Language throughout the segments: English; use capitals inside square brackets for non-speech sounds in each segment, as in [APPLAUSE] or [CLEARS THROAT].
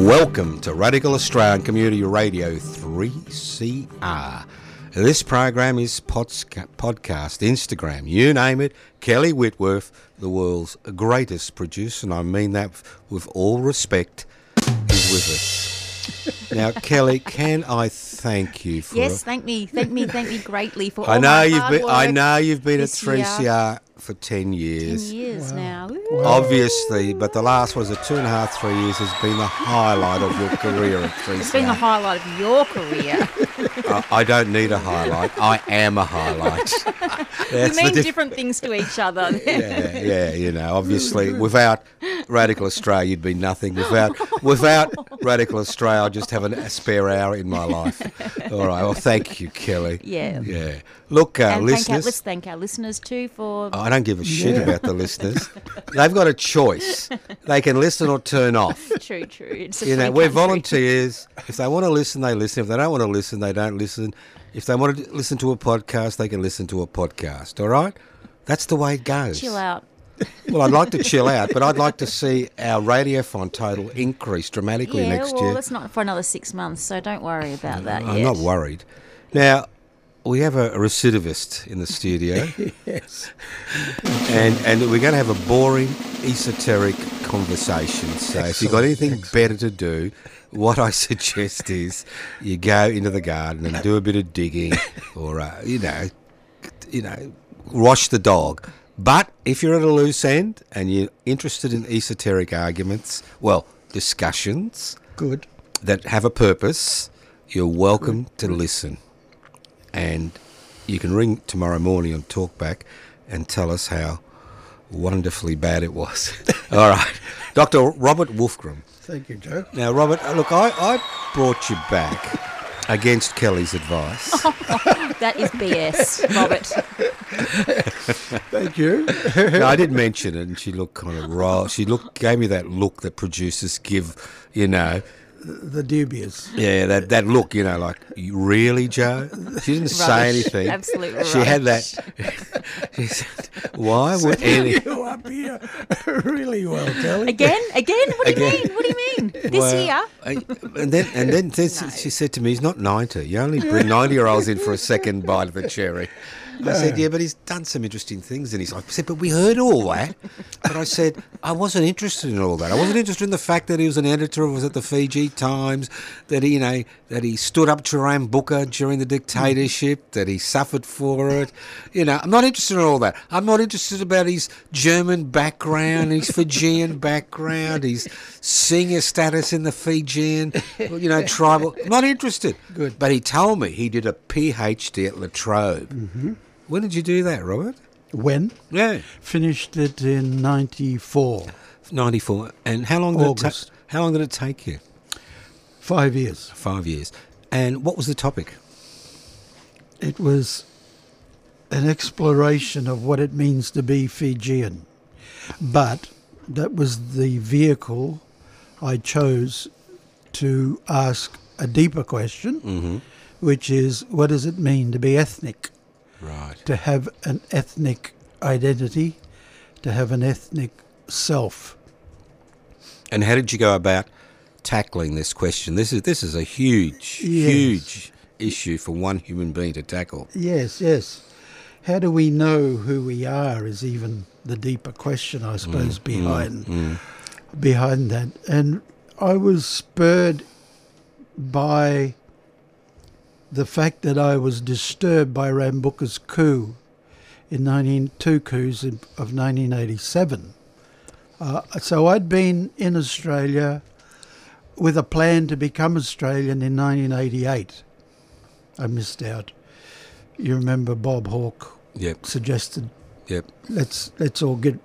Welcome to Radical Australian Community Radio 3CR. This program is podca- podcast, Instagram, you name it. Kelly Whitworth, the world's greatest producer, and I mean that with all respect, is with us. [LAUGHS] Now, Kelly, can I thank you for? Yes, thank me, thank me, thank me greatly for I know you've been. I know you've been at 3CR year. For ten years. Ten years now. Woo. Obviously, but the last was it two and a half, three years has been the highlight of your career at 3CR. [LAUGHS] It's been the highlight of your career. [LAUGHS] I, I don't need a highlight. I am a highlight. [LAUGHS] we That's the mean diff- different things to each other. Yeah, yeah, you know, obviously, without Radical Australia, you'd be nothing. Without without Radical Australia, I'd just have an, a spare hour in my life. All right. Well, thank you, Kelly. Yeah. Yeah. Look, uh, and thank our, listeners. let's thank our listeners too for. I don't give a shit about the listeners. They've got a choice. They can listen or turn off. [LAUGHS] True, true. It's a You know, we're volunteers. If they want to listen, they listen. If they don't want to listen, they don't listen. If they want to listen to a podcast, they can listen to a podcast. All right? That's the way it goes. Chill out. Well, I'd like to chill [LAUGHS] out, but I'd like to see our radio radiothon total increase dramatically Yeah, next well, year. that's not for another six months, so don't worry about that I'm yet. not worried. Now, we have a recidivist in the studio. [LAUGHS] Yes. and and we're going to have a boring, esoteric conversation. So if you've got anything better to do, what I [LAUGHS] suggest is you go into the garden and do a bit of digging, [LAUGHS] or uh, you know, you know, wash the dog. But if you're at a loose end and you're interested in esoteric arguments, well, discussions Good. that have a purpose, you're welcome to listen. And you can ring tomorrow morning on Talkback and tell us how wonderfully bad it was. [LAUGHS] All right. Dr. Robert Wolfgramm. Thank you, Joe. Now, Robert, uh, look, I, I brought you back against Kelly's advice. [LAUGHS] That is BS, Robert. [LAUGHS] Thank you. No, I did mention it, and she looked kind of raw. She looked gave me that look that producers give, you know. The dubious. Yeah, that, that look, you know, like, really, Joe? She didn't say Rubbish. anything. Absolute She had that. [LAUGHS] she said, why would any. You up here [LAUGHS] really well, Kelly. Again? Again? What do you mean? What do you mean? [LAUGHS] This Well, year? I- and then, and then this- she said to me, he's not 90. You only bring 90 year olds in for a second bite of the cherry. I said, yeah, but he's done some interesting things in his life. I said, but we heard all that. But I said, I wasn't interested in all that. I wasn't interested in the fact that he was an editor, was at the Fiji Times, that he, you know, that he stood up to Rabuka during the dictatorship, that he suffered for it. You know, I'm not interested in all that. I'm not interested about his German background, his Fijian background, his senior status in the Fijian, you know, tribal. I'm not interested. Good. But he told me he did a PhD at La Trobe. Mm-hmm. When did you do that, Robert? When? Yeah, Finished it in 94. 94. And how long did it August. take? How long did it take you? Five years. Five years. And what was the topic? It was an exploration of what it means to be Fijian. But that was the vehicle I chose to ask a deeper question, mm-hmm. which is what does it mean to be ethnic? Right. to have an ethnic identity, to have an ethnic self. And how did you go about tackling this question? This is this is a huge, Yes. huge issue for one human being to tackle. Yes, yes. How do we know who we are is even the deeper question, I suppose, mm, mm, behind mm. behind that. And I was spurred by the fact that I was disturbed by Rabuka's coup in 19, two coups in, of 1987. Uh, so I'd been in Australia with a plan to become Australian in 1988. I missed out. You remember Bob Hawke Yep. suggested Yep. let's let's all get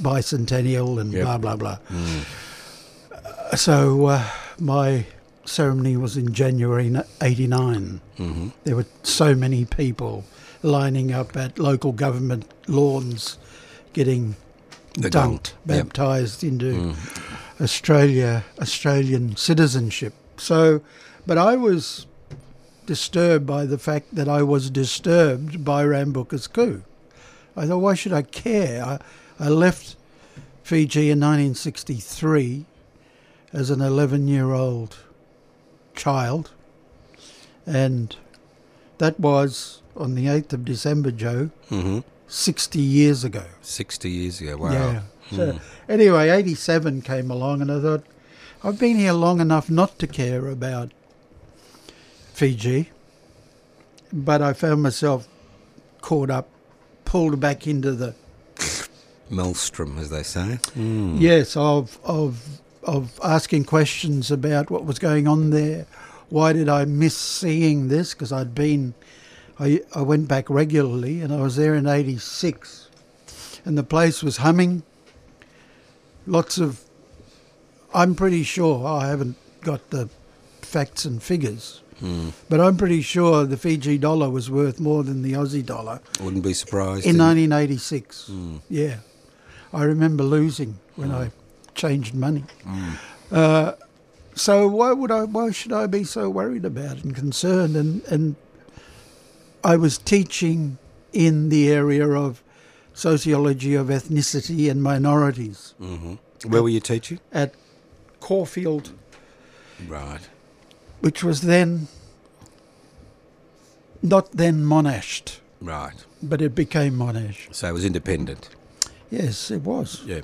bicentennial and Yep. blah blah blah. Uh, so uh, my ceremony was in January '89. hmm There were so many people lining up at local government lawns, getting The dunked, gong. Yep. baptised into Australia, Australian citizenship. So, but I was disturbed by the fact that I was disturbed by Rabuka's coup. I thought, why should I care? I, I left Fiji in 1963 as an 11 year old child, and that was on the 8th of December, Joe, hmm 60 years ago. Sixty years ago. Wow. Yeah. So anyway, 87 came along, and I thought, I've been here long enough not to care about Fiji, but I found myself caught up, pulled back into the Maelstrom, as they say. Mm. yes of of of asking questions about what was going on there. Why did I miss seeing this? Because I'd been, I I went back regularly, and I was there in '86, and the place was humming. Lots of, I'm pretty sure I haven't got the facts and figures, Mm. but I'm pretty sure the Fiji dollar was worth more than the Aussie dollar Wouldn't be surprised. in 1986. Mm. Yeah, I remember losing when I changed money. Mm. Uh, so why would I? Why should I be so worried about and concerned? And and I was teaching in the area of sociology of ethnicity and minorities Mhm. Where were you teaching? at Caulfield, Right. which was then not then Monash, Right. but it became Monash. So it was independent. Yes, it was. Yeah.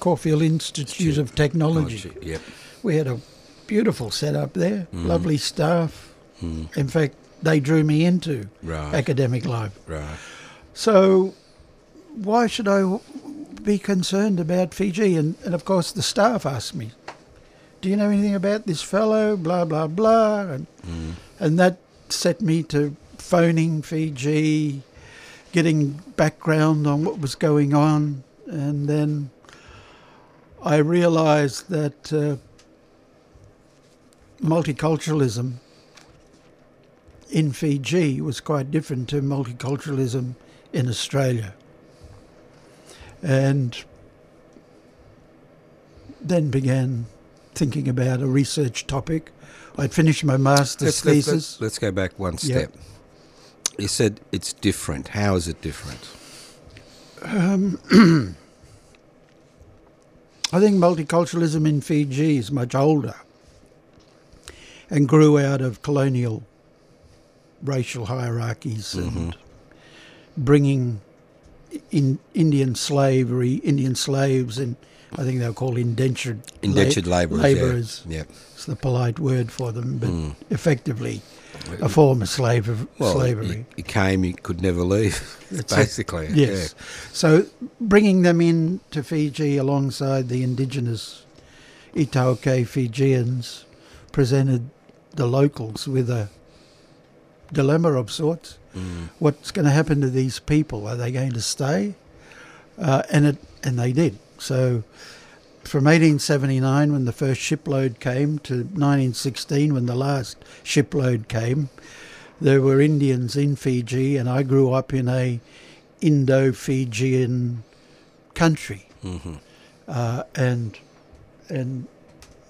Caulfield Institute of Technology. Yep. We had a beautiful setup there, Mhm. lovely staff. Mm. In fact, they drew me into Right. academic life. Right. So, why should I be concerned about Fiji? And, and of course, the staff asked me, Do you know anything about this fellow? Blah, blah, blah. And, Mm. and that set me to phoning Fiji, getting background on what was going on. And then I realised that uh, multiculturalism in Fiji was quite different to multiculturalism in Australia. And then began thinking about a research topic. I'd finished my master's Let's, thesis. let's, let's go back one step. You said it's different. How is it different? [CLEARS THROAT] [CLEARS THROAT] I think multiculturalism in Fiji is much older and grew out of colonial racial hierarchies and bringing in Indian slavery, Indian slaves, and I think they were called indentured Indentured la- labourers. labourers. Yeah. It's the polite word for them, but Mm. effectively a form of slave Well, slavery. You came, you could never leave. [LAUGHS] That's it. basically. Yes. So bringing them in to Fiji alongside the indigenous iTaukei Fijians presented the locals with a dilemma of sorts. Mm. What's going to happen to these people? Are they going to stay? Uh, and it and they did. So from 1879 when the first shipload came to 1916 when the last shipload came, there were Indians in Fiji, and I grew up in a Indo-Fijian country, hmm uh, and and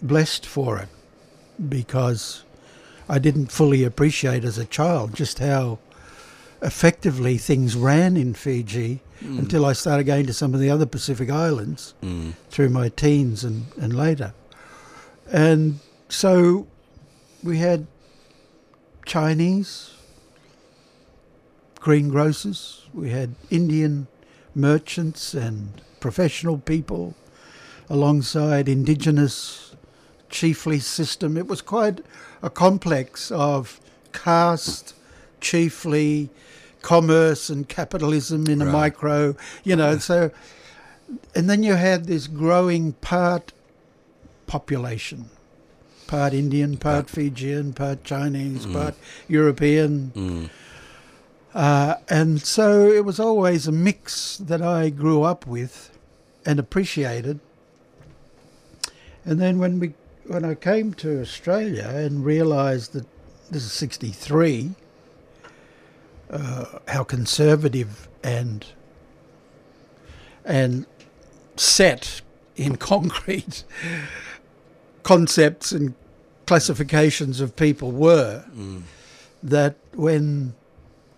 blessed for it because I didn't fully appreciate as a child just how effectively things ran in Fiji until I started going to some of the other Pacific islands Mm. through my teens and, and later. And so we had Chinese greengrocers, we had Indian merchants and professional people alongside indigenous chiefly system. It was quite a complex of caste, chiefly commerce and capitalism in a micro, you know, so and then you had this growing part population. Part Indian, part Fijian, part Chinese, part European. Mm. Uh, and so it was always a mix that I grew up with and appreciated. And then when we when I came to Australia and realised that this is '63, uh, how conservative and and set in [LAUGHS] concrete concepts and classifications of people were, that when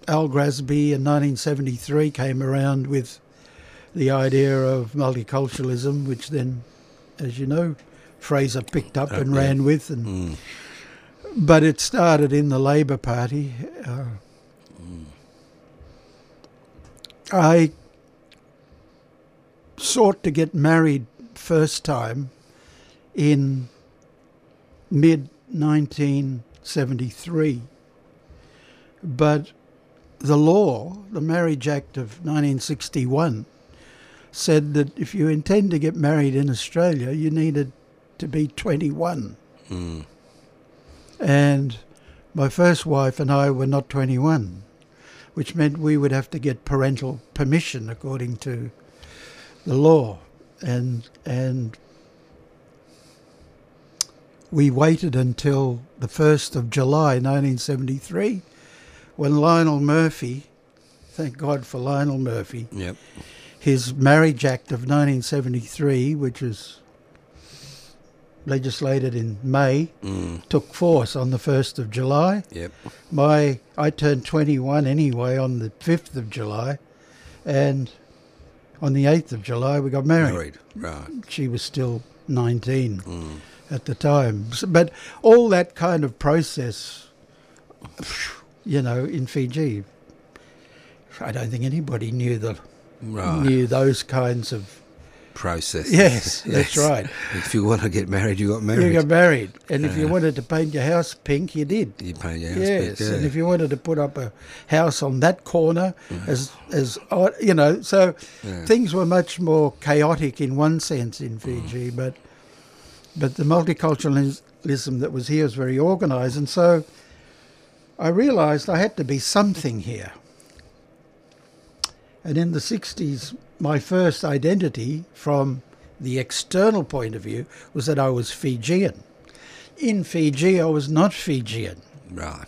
Al Grassby in 1973 came around with the idea of multiculturalism, which then, as you know, Fraser picked up and yeah. ran with, and but it started in the Labor Party. Uh, I sought to get married first time in mid 1973, but the law, the Marriage Act of 1961, said that if you intend to get married in Australia, you needed to be 21. Mm. And my first wife and I were not 21, which meant we would have to get parental permission according to the law. And, and we waited until the 1st of July 1973 when Lionel Murphy, thank God for Lionel Murphy, Yep. his Marriage Act of 1973, which was legislated in May, Mm. took force on the 1st of July. Yep. My I turned 21 anyway on the 5th of July, and on the 8th of July we got married. Married. Right. She was still 19 Mm. at the time. But all that kind of process, you know, in Fiji, I don't think anybody knew the Right. knew those kinds of. Process. Yes, [LAUGHS] that's right. If you want to get married, you got married. You got married, and if you uh, wanted to paint your house pink, you did. You pay your house Yes, back, yeah. and if you wanted to put up a house on that corner, mm. as as you know, so Yeah. things were much more chaotic in one sense in Fiji, mm. but but the multiculturalism that was here was very organised, and so I realised I had to be something here. And in the '60s, my first identity from the external point of view was that I was Fijian. In Fiji, I was not Fijian. Right.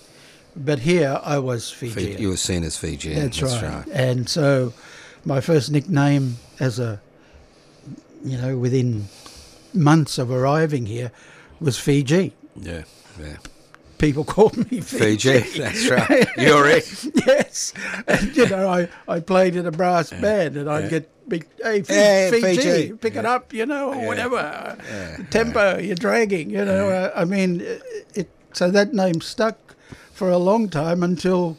But here I was Fijian. You were seen as Fijian. That's, right. right. And so my first nickname as a, you know, within months of arriving here was Fiji. Yeah. Yeah. People [LAUGHS] called me Fiji. Fiji. That's right. [LAUGHS] You're it. yes. And, you know, I, I played in a brass band and I'd yeah. get big, hey, Fi- Hey, Fiji, Fiji. pick it up, you know, or Yeah. whatever. Yeah. Tempo, you're dragging, you know. Uh, I mean, it, it, so that name stuck for a long time until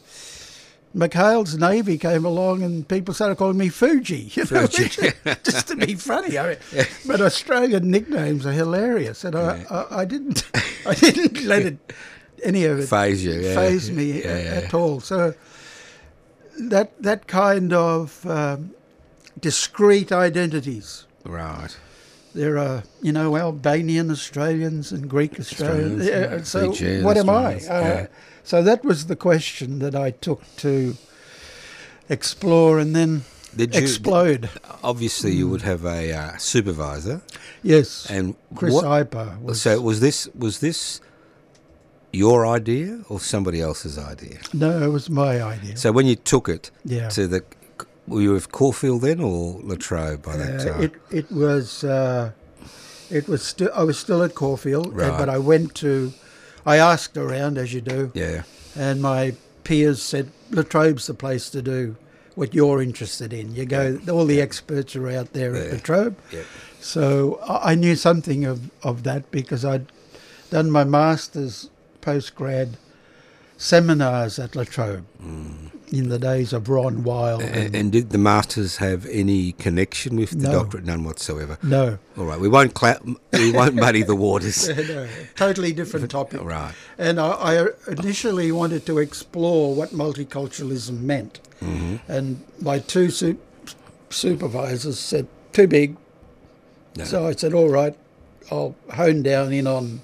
McHale's Navy came along and people started calling me Fuji, [LAUGHS] you know, Fuji. just to be funny. I mean, but Australian nicknames are hilarious, and I, I, I didn't, I didn't let it any of it Faze you. Yeah. faze me Yeah, yeah. at all. So that that kind of um, discrete identities. Right. There are, you know, Albanian Australians and Greek Australians. Australians, so what am I? Uh. So that was the question that I took to explore and then Did you- explode. Obviously, you would have a uh, supervisor, yes, and Chris what, Iper was. So was this was this your idea or somebody else's idea? no, it was my idea. So when you took it yeah. to the, were you with Caulfield then or La Trobe by that Uh, time? it it was uh, it was still I was still at Caulfield, Right. but I went to I asked around as you do, yeah. and my peers said La Trobe's the place to do what you're interested in. You go, all the experts are out there at La Trobe. Yeah. So I I knew something of, of that because I'd done my master's postgrad seminars at La Trobe mm. in the days of Ron Weil. And, and did the masters have any connection with the No. doctorate? None whatsoever. no, All right, we won't cla- we won't muddy the waters. [LAUGHS] no, totally different topic. Right. And I, I initially wanted to explore what multiculturalism meant. Mm-hmm. And my two su- supervisors said, too big. No. So I said, all right, I'll hone down in on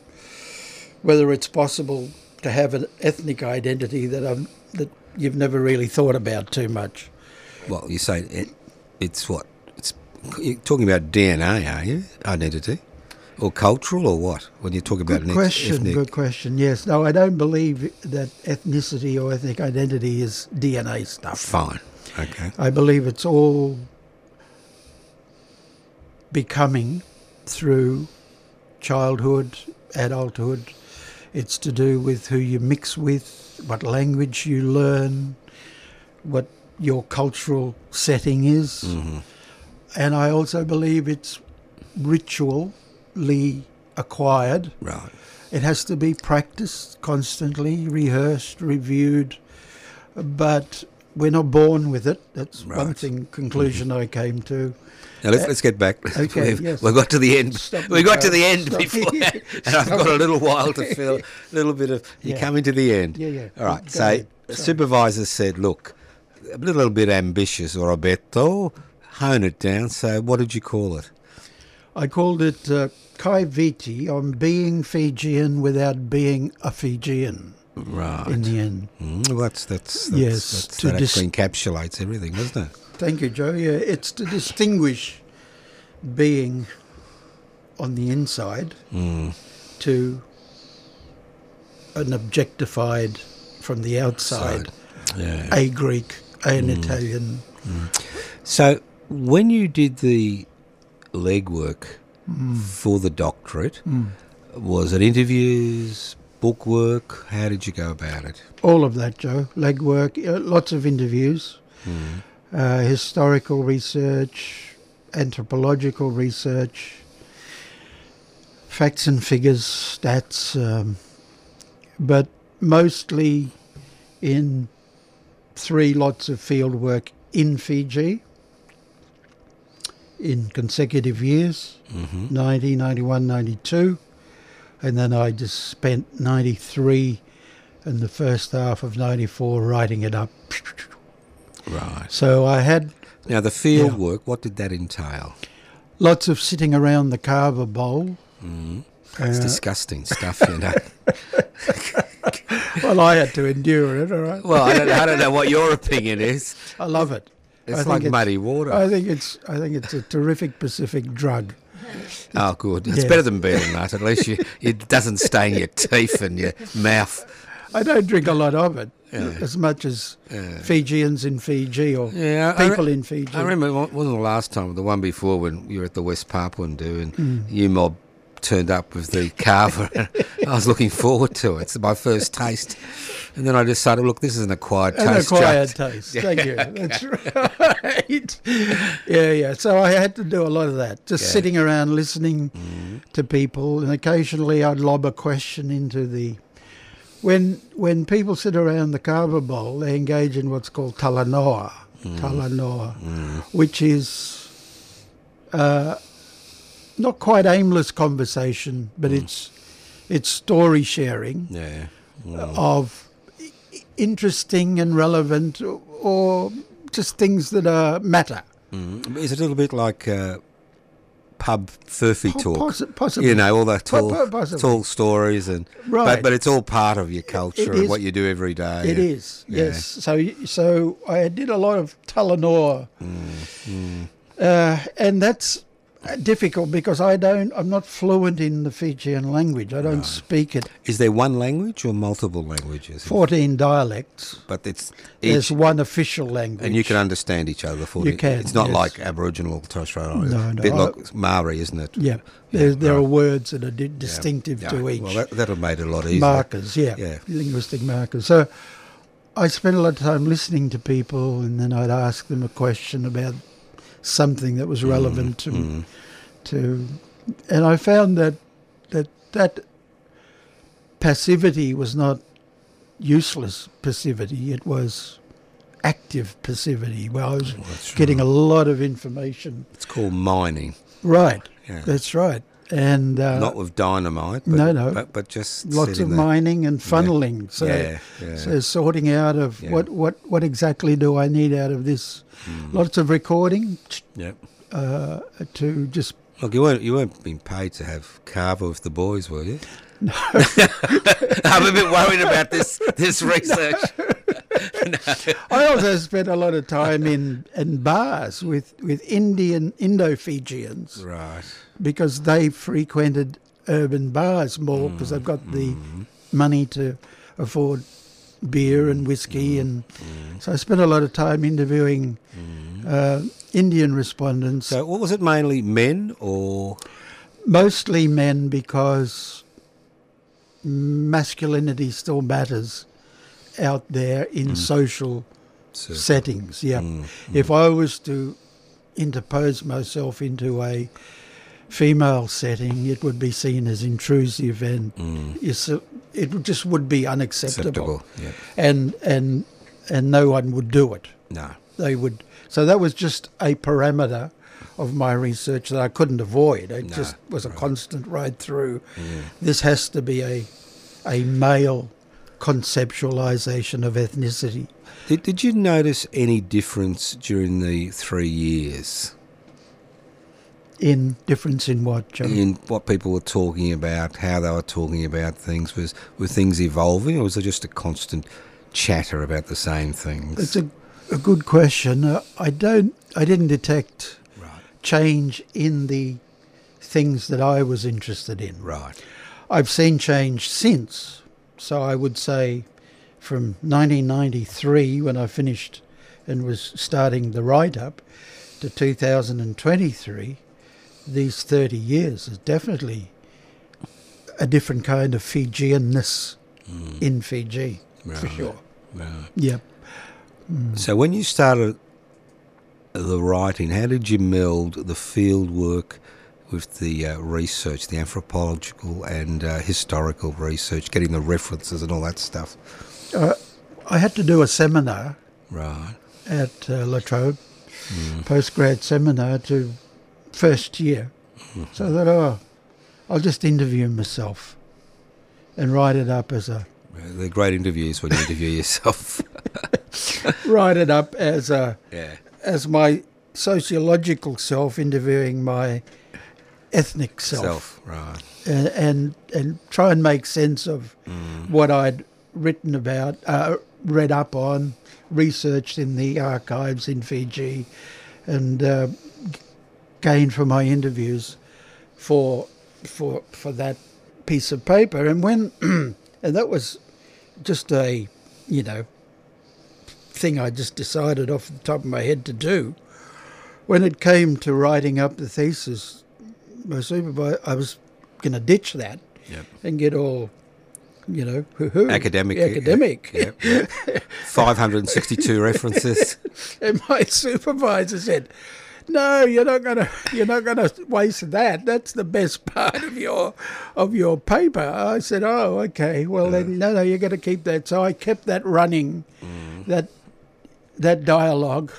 whether it's possible to have an ethnic identity that, i that you've never really thought about too much. Well, you say it, it's what? It's you're talking about DNA, are you? Identity, or cultural, or what? When you talk about Good an question, ethnic, good question. Yes, no, I don't believe that ethnicity or ethnic identity is DNA stuff. fine, okay, I believe it's all becoming through childhood, adulthood. It's to do with who you mix with, what language you learn, what your cultural setting is. Mm-hmm. And I also believe it's ritually acquired. right. It has to be practiced constantly, rehearsed, reviewed, but we're not born with it. That's one Right. thing conclusion mm-hmm. I came to. Now let's, let's get back. okay, [LAUGHS] we've, yes. we got to the end. Stop we got to the end Stop before, [LAUGHS] and I've got a little while to fill. A little bit of you Yeah. coming to the end. Yeah, yeah. All right. Go So ahead. Supervisor said, "Look, a little bit ambitious, Roberto. Hone it down. So what did you call it? I called it uh, Kai Viti on being Fijian without being a Fijian Right. in the end. Mm, well, that's that's, that's, Yes, that's that dis- encapsulates everything, doesn't it? Thank you, Joe. Yeah, it's to distinguish being on the inside Mm. to an objectified from the outside, Yeah. a Greek, an Italian. So when you did the legwork Hmm. for the doctorate, was it interviews, book work? How did you go about it? All of that, Joe. Legwork, uh, lots of interviews, uh, historical research, anthropological research, facts and figures, stats, um, but mostly in three lots of field work in Fiji in consecutive years 90, 91, 92. And then I just spent 93 and the first half of 94 writing it up. [LAUGHS] Right. So I had Now the field Yeah. work, what did that entail? lots of sitting around the kava bowl. It's Uh, disgusting stuff, you know. [LAUGHS] well, I had to endure it, all right? well, I don't, I don't know what your opinion is. I love it. It's like muddy water. I think it's I think it's a terrific Pacific drug. oh, good. It's Yeah. better than beer nut. At least you, it doesn't stain your teeth and your mouth. I don't drink a lot of it, Yeah. as much as Yeah. Fijians in Fiji or Yeah, people re- in Fiji. I remember it wasn't the last time, the one before when you were at the West Papuan do and Hmm. you mob turned up with the kava. [LAUGHS] I was looking forward to it. It's my first taste. And then I decided, look, this is an acquired An taste. acquired Jack. taste. Thank you. [LAUGHS] That's right. Yeah, yeah. So I had to do a lot of that, just Yeah. Mm-hmm. sitting around listening to people, and occasionally I'd lob a question into the. When when people sit around the kava bowl, they engage in what's called talanoa, Mm. talanoa, which is uh, not quite aimless conversation, but it's it's story sharing Yeah. Mm. of interesting and relevant or, or just things that are matter. Mm. Is it a little bit like uh, pub furphy talk? possi- possibly. You know, all the tall, possibly. tall stories, and Right. but, but it's all part of your culture and what you do every day. It is, Yeah. yes. So, so I did a lot of Talanoa, Mm, uh, and that's difficult because I don't. I'm not fluent in the Fijian language. I don't speak it. Is there one language or multiple languages? Fourteen dialects. But it's There's one official language, and you can understand each other. For You can, It's not yes. like Aboriginal Torres Strait Islander. No, no, bit I- like Maori, isn't it? Yeah, there, there are words that are di- Yeah. distinctive Yeah. to each. Well, that, that'll make it a lot easier. markers, yeah, Yeah. linguistic markers. So I spent a lot of time listening to people, and then I'd ask them a question about something that was relevant mm, to mm. to, and I found that that that passivity was not useless passivity; it was active passivity. Where I was oh, that's getting a lot of information. It's called mining, Right, Yeah. that's right, and uh, not with dynamite. But, no, no. but, but just lots of there. mining and funneling. So, Yeah, yeah. so sorting out of Yeah. what, what, what exactly do I need out of this? Mm. Lots of recording Yep. uh, to just. Look, you weren't you weren't being paid to have kava with the boys, were you? No. [LAUGHS] I'm a bit worried about this this research. [LAUGHS] [LAUGHS] I also spent a lot of time in, in bars with, with Indian Indo Fijians Right. because they frequented urban bars more because they've got the Mm. money to afford beer and whiskey Mm. and so I spent a lot of time interviewing uh, Indian respondents So, what was it mainly men or mostly men because masculinity still matters out there in mm. social so- settings. Yeah. Mm, mm, If I was to interpose myself into a female setting, it would be seen as intrusive and mm. a- it just would be unacceptable. acceptable? Yeah. And and and no one would do it. No. They would. So that was just a parameter of my research that I couldn't avoid. It No, just was a right. constant right through. This has to be a a male conceptualization of ethnicity. Did, did you notice any difference during the three years In difference in what, John? in what people were talking about, how they were talking about things? Was were things evolving, or was it just a constant chatter about the same things? It's a, a good question. Uh, I don't. I didn't detect right, change in the things that I was interested in. right, I've seen change since. So I would say from 1993, when I finished and was starting the write up, to 2023, these 30 years is definitely a different kind of Fijianness mm. in Fiji, for sure. right. Yeah. Mm. So when you started the writing, how did you meld the field work with the uh, research, the anthropological and uh, historical research, getting the references and all that stuff? I had to do a seminar Right. at uh, La Trobe, postgrad seminar to first year. So I thought, oh, I'll just interview myself and write it up as a They're great interviews when you interview [LAUGHS] yourself. [LAUGHS] write it up as a yeah. as my sociological self interviewing my ethnic self, Self. Right. And, and and try and make sense of what I'd written about, uh, read up on, researched in the archives in Fiji, and uh, gained from my interviews for for for that piece of paper. And when [CLEARS THROAT] and that was just a you know thing I just decided off the top of my head to do. When it came to writing up the thesis, my supervisor, I was going to ditch that Yep. and get all, you know, hoo-hoo, Academic. academic. Yep. yep. 562 [LAUGHS] references. And my supervisor said, "No, you're not gonna. You're not gonna waste that. That's the best part of your of your paper." I said, "Oh, okay. Well, then, no, no, you're going to keep that." So I kept that running, mm. that that dialogue,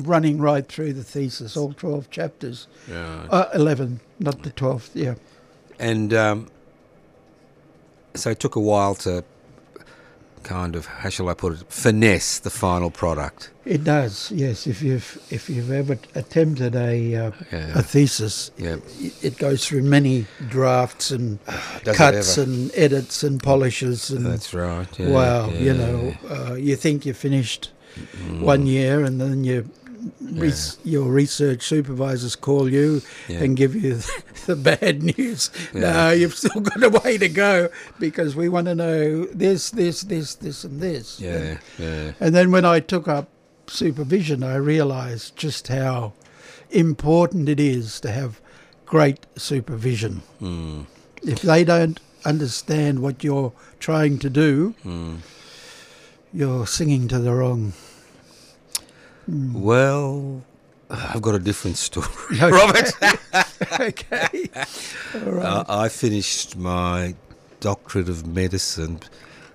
running right through the thesis, all twelve chapters, Yeah. uh, eleven, not the twelfth. Yeah, And um, so it took a while to kind of, how shall I put it, finesse the final product. it does. Yes, if you've if you've ever attempted a uh, Yeah. a thesis, Yeah. it- it goes through many drafts and [SIGHS] Does cuts and edits and polishes and That's right. Yeah, wow, you know, uh, you think you're finished one year and then you. Res- Your research supervisors call you Yeah. and give you [LAUGHS] the bad news. Yeah. No, you've still got a way to go because we want to know this, this, this, this, and this. Yeah, yeah. And then when I took up supervision, I realised just how important it is to have great supervision. Mm, If they don't understand what you're trying to do, mm. you're singing to the wrong. Well, I've got a different story, Okay. Robert. [LAUGHS] [LAUGHS] okay. All right. Uh, I finished my doctorate of medicine,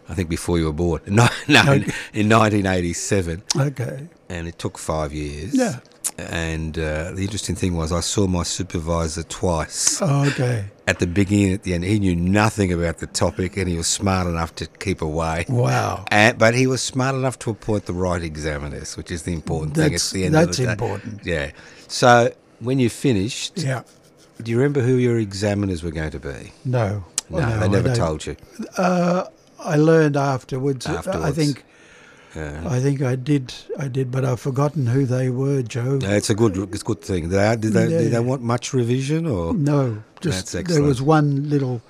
I think before you were born. [LAUGHS] No, no, in, in 1987, okay. And it took five years. Yeah. And uh, the interesting thing was, I saw my supervisor twice. Oh, Okay. At the beginning, at the end, he knew nothing about the topic, and he was smart enough to keep away. Wow. And, but he was smart enough to appoint the right examiners, which is the important thing. That's- At the end that's of the day. important. Yeah. So when you finished, Yeah. do you remember who your examiners were going to be? No. No, Oh, they never told you. Uh, I learned afterwards. I Afterwards. think. Yeah. I think I did. I did, but I've forgotten who they were, Joe. No, it's a good, it's a good thing. They, did, they, did they want much revision or? No, just there was one little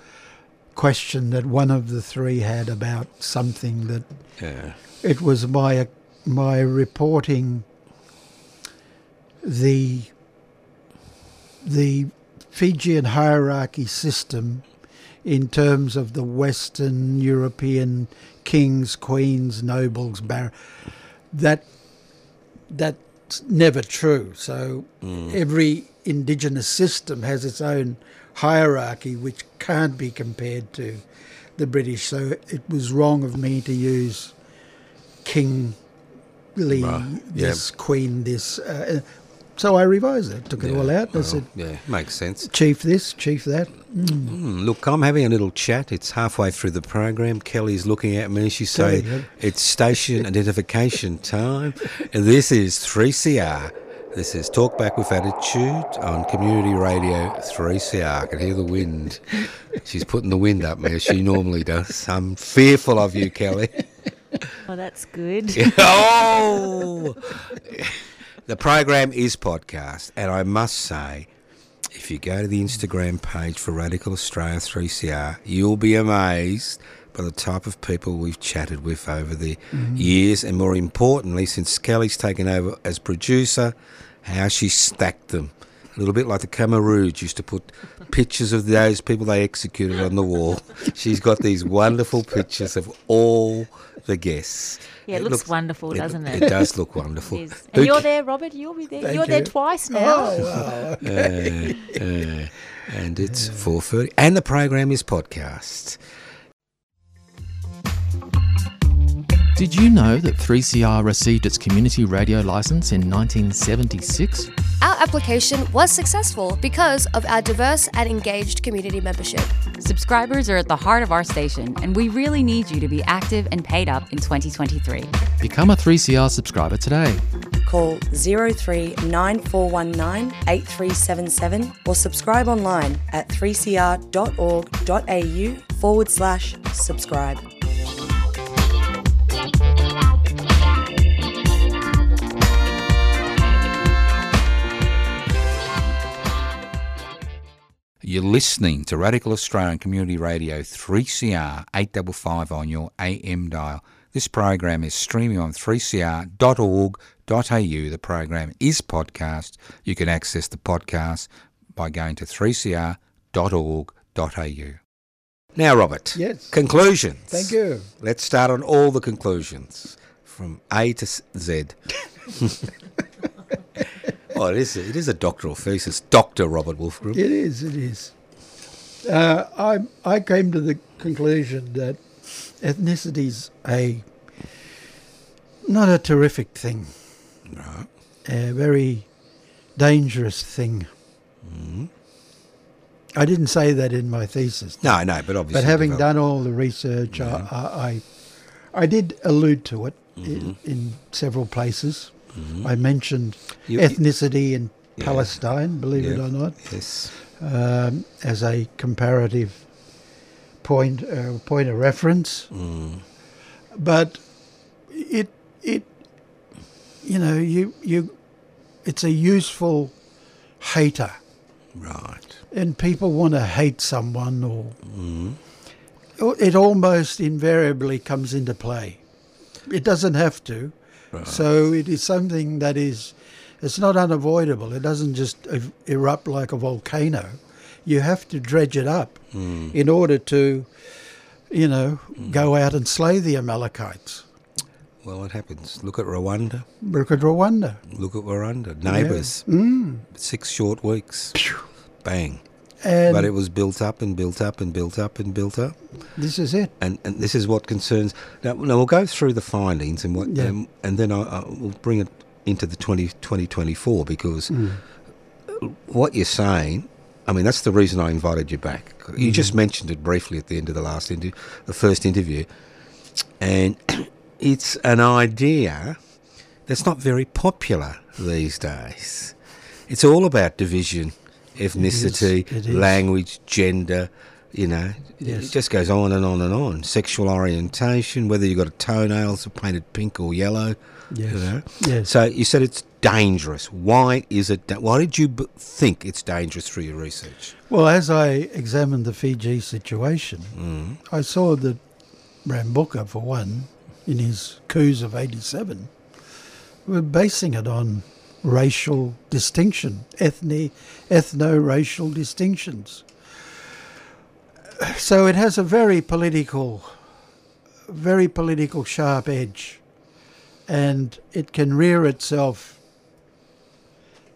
question that one of the three had about something that Yeah. it was my my reporting the the Fijian hierarchy system in terms of the Western European kings, queens, nobles, bar- that that's never true. So every indigenous system has its own hierarchy, which can't be compared to the British. So it was wrong of me to use king, Lee, Right, yeah. this queen, this. Uh, so I revised it, took it all out. I well, said, yeah, makes sense. chief this, chief that. Hmm, look, I'm having a little chat. It's halfway through the program. Kelly's looking at me. She's saying it's station identification time. And this is 3CR. This is Talkback with Attitude on Community Radio 3CR. I can hear the wind. She's putting the wind up me as she normally does. I'm fearful of you, Kelly. Well, that's good. [LAUGHS] oh! The program is podcast, and I must say, if you go to the Instagram page for Radical Australia 3CR, you'll be amazed by the type of people we've chatted with over the mm-hmm. years, and more importantly, since Kelly's taken over as producer, how she stacked them. A little bit like the Khmer Rouge used to put pictures of those people they executed on the wall. [LAUGHS] She's got these wonderful pictures of all the guests. Yeah, it looks wonderful, doesn't it? It does look wonderful. It is. Who And you're ca- there, Robert. You'll be there. Thank you're there twice now. Oh, wow. [LAUGHS] uh, uh, and it's 4.30. And the program is podcast. Did you know that 3CR received its community radio license in 1976? Our application was successful because of our diverse and engaged community membership. Subscribers are at the heart of our station, and we really need you to be active and paid up in 2023. Become a 3CR subscriber today. Call 039419 8377 or subscribe online at 3cr.org.au forward slash subscribe. You're listening to Radical Australian Community Radio 3CR 855 on your AM dial. This program is streaming on 3cr.org.au. The program is podcast. You can access the podcast by going to 3cr.org.au. Now, Robert. Yes. Conclusions. Thank you. Let's start on all the conclusions from A to S- Z. [LAUGHS] oh, it is, it is a doctoral thesis. Dr. Robert Wolfgramm. It is. It is. Uh, I I came to the conclusion that ethnicity's a not a terrific thing, Right. a very dangerous thing. Mm-hmm. I didn't say that in my thesis, No, no, but obviously. but having done all the research, I, mm-hmm. I I I did allude to it mm-hmm. in, in several places. I mentioned You- ethnicity in Yeah. Palestine, believe it or not. Yes. um, as a comparative point uh, point of reference. But it it you know you you it's a useful hater, Right. and people want to hate someone or. or It almost invariably comes into play. It doesn't have to. So it is something that is, it's not unavoidable. It doesn't just erupt like a volcano. You have to dredge it up in order to, you know, go out and slay the Amalekites. Well, what happens? Look at Rwanda. Look at Rwanda. Look at Rwanda. Neighbours. Mm. Six short weeks. Bang. And but it was built up and built up and built up and built up. this is it. And, and this is what concerns. Now, now we'll go through the findings and what, Yeah. um, and then I, I will bring it into the 20, 2024 because Mm. what you're saying. I mean, that's the reason I invited you back. You Mhm. just mentioned it briefly at the end of the last interview, the first interview, and [CLEARS THROAT] it's an idea that's not very popular these days. It's all about division, ethnicity, It is. language, gender. You know, Yes. it just goes on and on and on. Sexual orientation, whether you've got a toenails painted pink or yellow. Yes. You know? Yes. So you said it's dangerous. Why is it? Da- why did you b- think it's dangerous through your research? Well, as I examined the Fiji situation, Mm. I saw that Rabuka, for one, in his coups of 87, were basing it on racial distinction, ethnic, ethno-racial distinctions. So it has a very political, very political sharp edge, and it can rear itself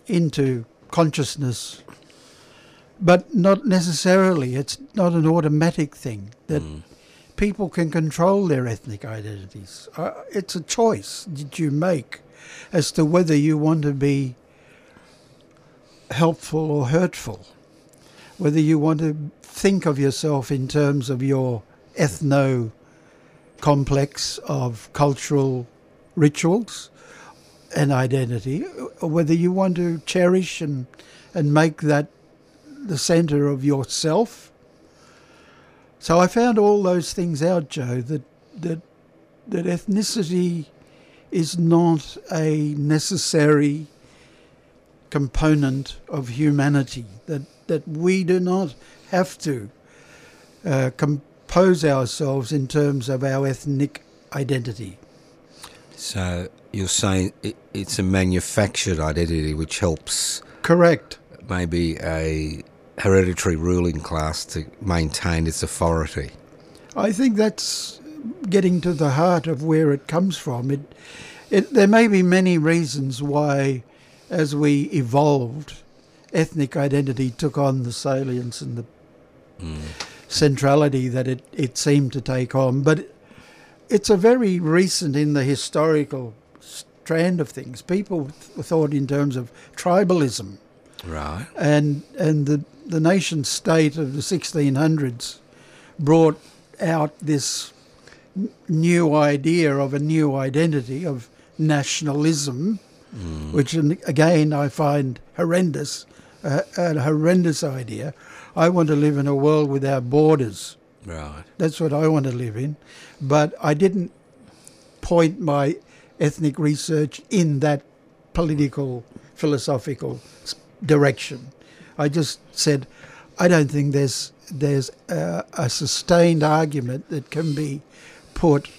into consciousness but not necessarily. It's not an automatic thing that people can control their ethnic identities. Uh, it's a choice that you make as to whether you want to be helpful or hurtful, whether you want to think of yourself in terms of your ethno complex of cultural rituals and identity, or whether you want to cherish and, and make that the center of yourself. So I found all those things out, Joe, that that that ethnicity is not a necessary component of humanity. That that we do not have to uh, compose ourselves in terms of our ethnic identity. So you're saying it, it's a manufactured identity which helps Correct. maybe a hereditary ruling class to maintain its authority. I think that's getting to the heart of where it comes from. It, it, there may be many reasons why, as we evolved, ethnic identity took on the salience and the hmm. centrality that it, it seemed to take on. But it's a very recent in the historical strand of things. People th- thought in terms of tribalism Right. and and the the nation state of the 1600s brought out this new idea of a new identity of nationalism, which again I find horrendous, uh, a horrendous idea. I want to live in a world without borders. Right. That's what I want to live in. But I didn't point my ethnic research in that political, philosophical direction. I just said, I don't think there's there's a, a sustained argument that can be put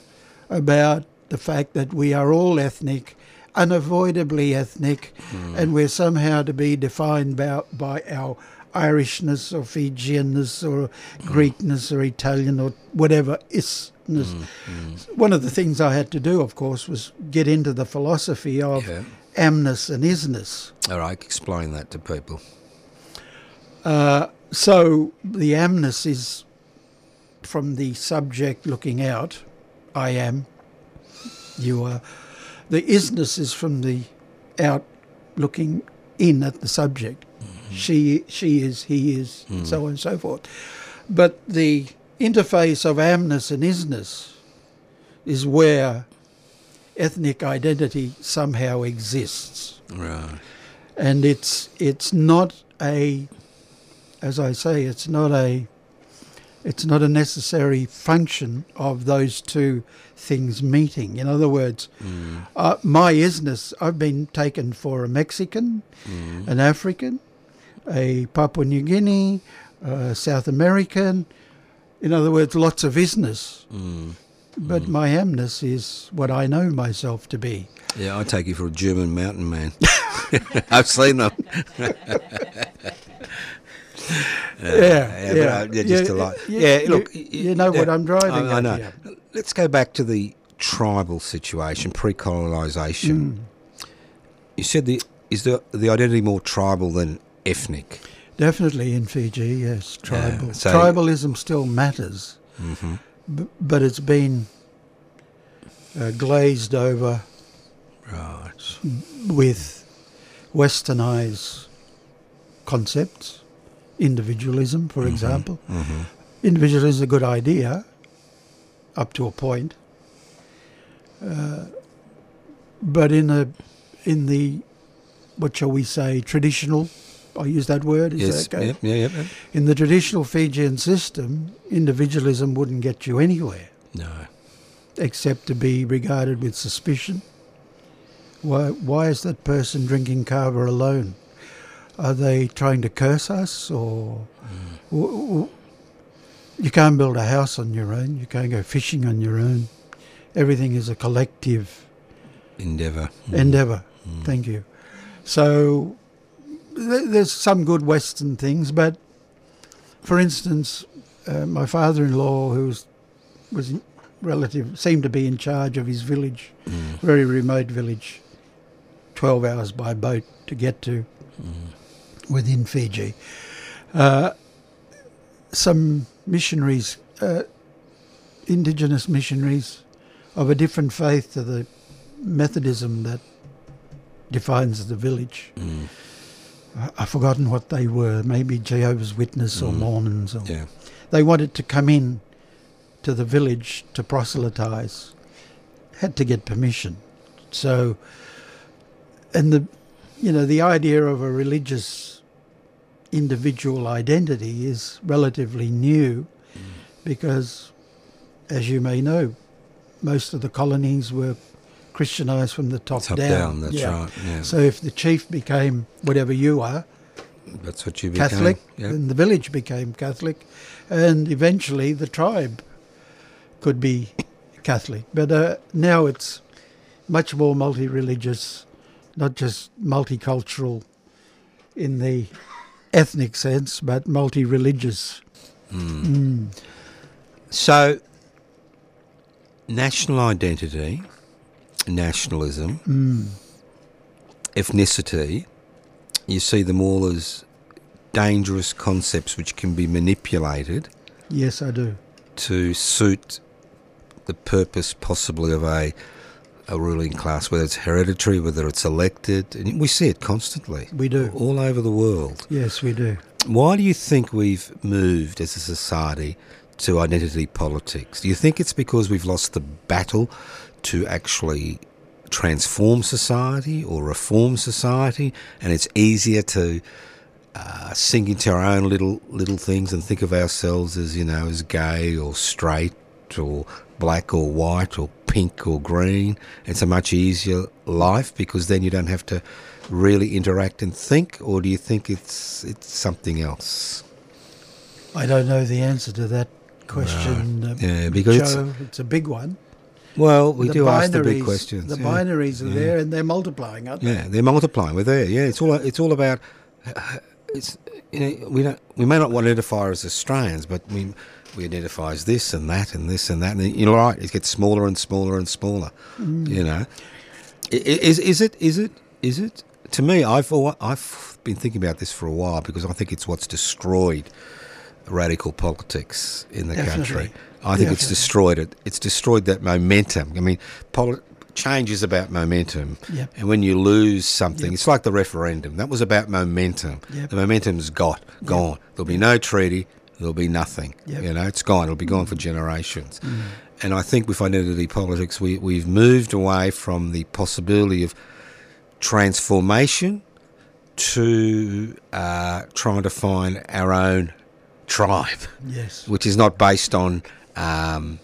about the fact that we are all ethnic, unavoidably ethnic, hmm. and we're somehow to be defined by, by our Irishness or Fijianness or hmm. Greekness or Italian or whatever isness. Hmm. One of the things I had to do, of course, was get into the philosophy of Yeah. amness and isness. All right. Explain that to people. Uh, so the amness is from the subject looking out, I am, you are. The isness is from the out looking in at the subject. Mm-hmm. She, she is, he is, mm. so on and so forth. But the interface of amness and isness is where ethnic identity somehow exists Right. and it's it's not a as I say it's not a it's not a necessary function of those two things meeting. In other words, uh, my isness, I've been taken for a Mexican, an African, a Papua New Guinea, uh, South American. In other words, lots of isness. But my amness is what I know myself to be. Yeah, I take you for a German mountain man. [LAUGHS] I've seen them. [LAUGHS] yeah, but, yeah. uh, they're just You- a lot. you- yeah, you- look, you know what I'm driving I, I know. here. Let's go back to the tribal situation, pre-colonisation. You said the is the the identity more tribal than ethnic? Definitely in Fiji, yes, Yeah, tribal. so- Tribalism still matters, Mm-hmm. b- but it's been uh, glazed over Right. with westernized concepts, individualism, for example. Mm-hmm. Individualism is a good idea up to a point, uh, but in a in the what shall we say traditional. I use that word. Is Yes. that okay? Yep, yeah. Yep. yep. In the traditional Fijian system, individualism wouldn't get you anywhere No. except to be regarded with suspicion. Why, why is that person drinking kava alone? Are they trying to curse us or mm. w- w- you can't build a house on your own, you can't go fishing on your own. Everything is a collective Endeavour. endeavor. Mm. Mm. Thank you. So th- there's some good Western things, but for instance, uh, my father-in-law, who was, was relative, seemed to be in charge of his village, very remote village, 12 hours by boat to get to within Fiji. Uh, some missionaries, uh, indigenous missionaries of a different faith to the Methodism that defines the village. Mm. I- I've forgotten what they were, maybe Jehovah's Witness or Mm. Mormons. Or Yeah. They wanted to come in to the village to proselytize, had to get permission. So, and the, you know, the idea of a religious individual identity is relatively new because, as you may know, most of the colonies were Christianized from the top, Top down, that's Yeah. right, yeah. So if the chief became whatever you are, That's what you became. Catholic, Yep. then the village became Catholic, and eventually the tribe could be Catholic. But uh, now it's much more multi-religious, not just multicultural in the ethnic sense, but multi-religious. Mm. So, national identity, nationalism, Mm. ethnicity, you see them all as dangerous concepts which can be manipulated Yes, I do. to suit the purpose possibly of a a ruling class, whether it's hereditary, whether it's elected, and we see it constantly. We do. all over the world. Yes, we do. Why do you think we've moved as a society to identity politics? Do you think it's because we've lost the battle to actually transform society or reform society, and it's easier to uh, sink into our own little little things and think of ourselves as you know as gay or straight or black or white or pink or green? It's a much easier life because then you don't have to really interact and think, or do you think it's it's something else? I don't know the answer to that question. Right. uh, Yeah, because it's- Joe. it's a big one. Well, we The do ask the big questions. The yeah. binaries are Yeah. there and they're multiplying, aren't they? Yeah, they're multiplying. We're there. Yeah, it's all it's all about. It's you know we don't we may not want to identify as Australians, but we we identify as this and that and this and that. And you're right. It gets smaller and smaller and smaller. Mm. You know, is is it is it is it to me? I've I've been thinking about this for a while because I think it's what's destroyed radical politics in the country. I think it's destroyed it. It's destroyed that momentum. I mean, poli- change is about momentum. Yep. And when you lose something, Yep. it's like the referendum. That was about momentum. Yep. The momentum's got gone. There'll be no treaty. There'll be nothing. Yep. You know, it's gone. It'll be gone for generations. And I think with identity politics, we, we've moved away from the possibility of transformation to uh, trying to find our own tribe Yes. which is not based on um,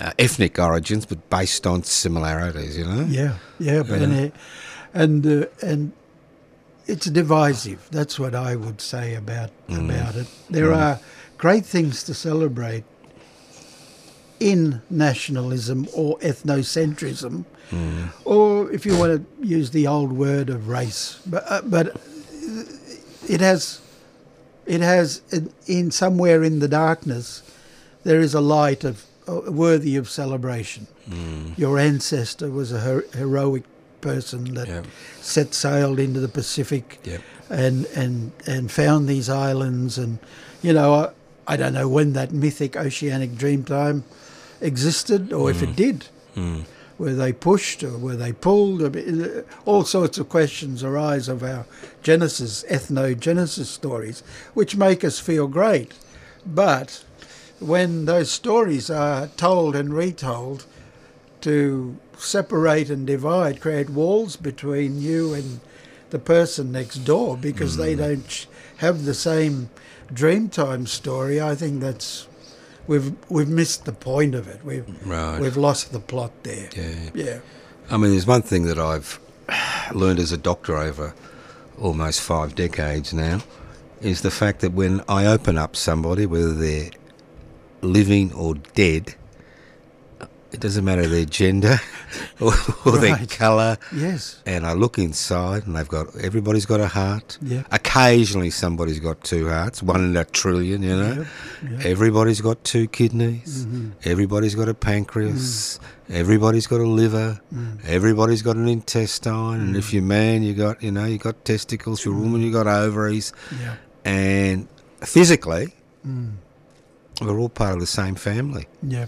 uh, ethnic origins, but based on similarities. You know. Yeah, yeah, but Yeah. and uh, and, and it's divisive. That's what I would say about Mm. about it. There are great things to celebrate in nationalism or ethnocentrism, Mm. or if you want to use the old word of race, but uh, but it has it has in, in somewhere in the darkness there is a light of uh, worthy of celebration. Mm. Your ancestor was a her- heroic person that Yep. set sailed into the Pacific Yep. and, and, and found these islands. And, you know, I, I don't know when that mythic oceanic dreamtime existed or if it did. Mm. Were they pushed or were they pulled? All sorts of questions arise of our Genesis, ethnogenesis stories, which make us feel great. But when those stories are told and retold to separate and divide, create walls between you and the person next door because they don't have the same Dreamtime story, I think that's we've we've missed the point of it. We've Right. we've lost the plot there. Yeah. Yeah. I mean, there's one thing that I've [SIGHS] learned as a doctor over almost five decades now is the fact that when I open up somebody, whether they're living or dead, it doesn't matter their gender or, [LAUGHS] or their colour. Yes. And I look inside, and they've got everybody's got a heart. Yeah. Occasionally, somebody's got two hearts, one in a trillion. You know. Yep, yep. Everybody's got two kidneys. Mhm. Everybody's got a pancreas. Everybody's got a liver. Mm. Everybody's got an intestine. And if you're man, you got you know you got testicles. If you're a woman, you got ovaries. Yeah. And physically, Mm. we're all part of the same family. Yeah.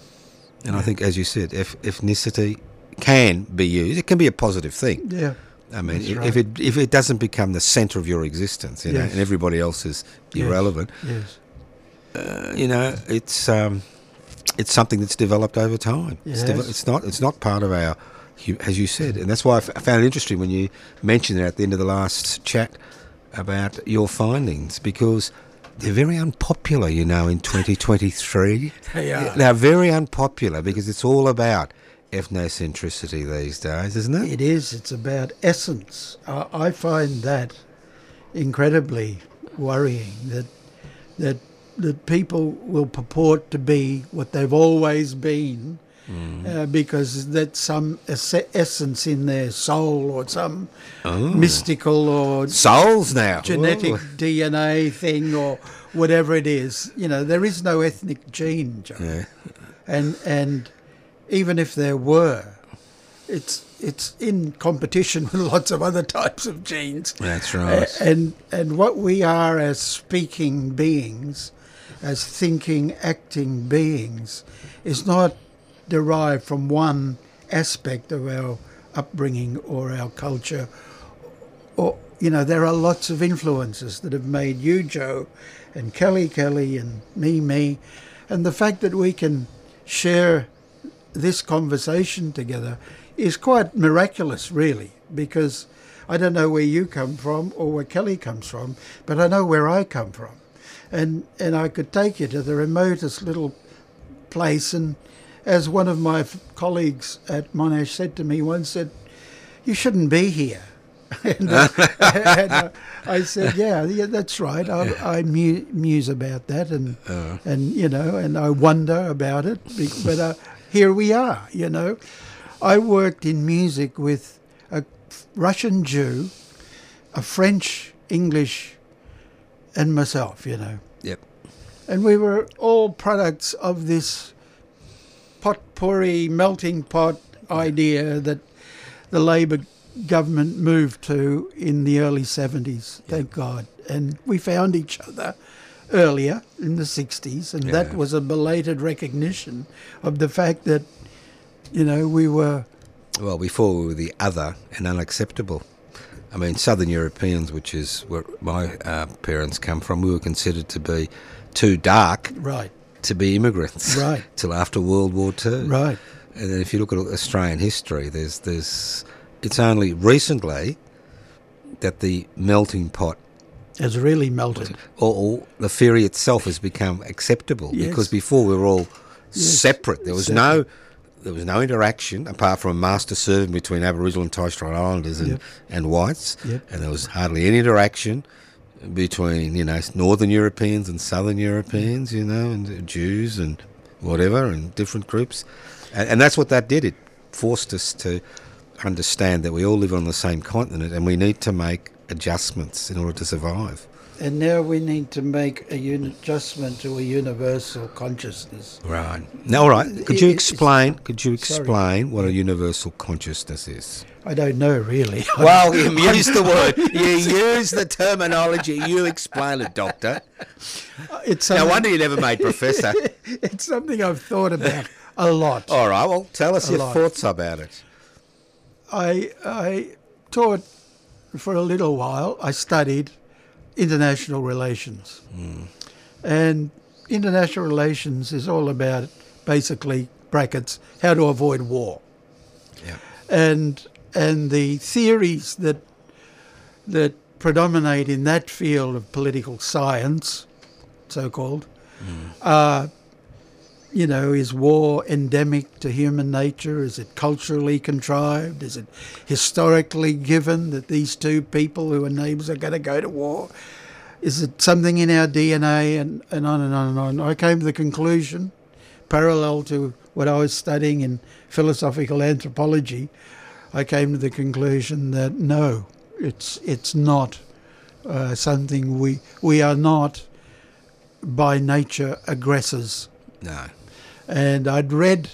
And I think, as you said, if ethnicity can be used, it can be a positive thing. Yeah. I mean, if, right. if it if it doesn't become the centre of your existence, you know, and everybody else is irrelevant, Yes. uh, you know, it's um, it's something that's developed over time. It It's, has. it's not it's not part of our, as you said, and that's why I f- I found it interesting when you mentioned it at the end of the last chat about your findings because they're very unpopular, you know, in 2023. [LAUGHS] They are. They're very unpopular because it's all about ethnocentricity these days, isn't it? It is. It's about essence. I, I find that incredibly worrying. That that that people will purport to be what they've always been, Mm. uh, because that's some esse- essence in their soul or some Oh. mystical or Souls now. genetic Ooh. DNA thing or whatever it is. You know, there is no ethnic gene, John. Yeah. And and even if there were, it's it's in competition with lots of other types of genes. That's right. A- And and what we are as speaking beings, as thinking, acting beings, is not derived from one aspect of our upbringing or our culture. Or you know, there are lots of influences that have made you, Joe, and Kelly, Kelly, and me, me, and the fact that we can share this conversation together is quite miraculous, really, because I don't know where you come from or where Kelly comes from, but I know where I come from. And, and I could take you to the remotest little place. And as one of my f- colleagues at Monash said to me once, said, you shouldn't be here. [LAUGHS] and, uh, [LAUGHS] and, uh, I said, yeah, yeah, that's right. I, I mu- muse about that, and Uh. and you know, and I wonder about it. But uh, here we are. You know, I worked in music with a Russian Jew, a French, English, and myself. You know, Yep. and we were all products of this potpourri melting pot idea that the Labor government moved to in the early 70s, thank God. And we found each other earlier in the 60s, and Yeah. that was a belated recognition of the fact that, you know, we were. Well, before we were the other and unacceptable. I mean, Southern Europeans, which is where my uh, parents come from, we were considered to be too dark Right. To be immigrants. Right. [LAUGHS] Till after World War Two. Right. And then if you look at Australian history, there's there's it's only recently that the melting pot Has really melted. or, or the theory itself has become acceptable Yes. because before we were all Yes. separate. There was no there was no interaction apart from a master servant between Aboriginal and Torres Strait Islanders and, Yep. and whites, Yep. and there was hardly any interaction between you know Northern Europeans and Southern Europeans, you know, and Jews and whatever, and different groups, and, and that's what that did. It forced us to understand that we all live on the same continent and we need to make adjustments in order to survive. And now we need to make a un- adjustment to a universal consciousness. Right. Now, all right. Could you explain? Could you Sorry. explain what a universal consciousness is? I don't know really. [LAUGHS] Well, you use the word. [LAUGHS] You use the terminology. You explain it, Doctor. Uh, it's No wonder you never made professor. [LAUGHS] it's something I've thought about a lot. All right. Well, tell us A your lot. thoughts about it. I I taught for a little while. I studied international relations, and international relations is all about basically brackets how to avoid war. Yeah. And and the theories that that predominate in that field of political science, so called, hmm. are you know, is war endemic to human nature? Is it culturally contrived? Is it historically given that these two people who are neighbours are going to go to war? Is it something in our DNA? And, and on and on and on. I came to the conclusion, parallel to what I was studying in philosophical anthropology, I came to the conclusion that no, it's it's not uh, something we we are not by nature aggressors. No. And I'd read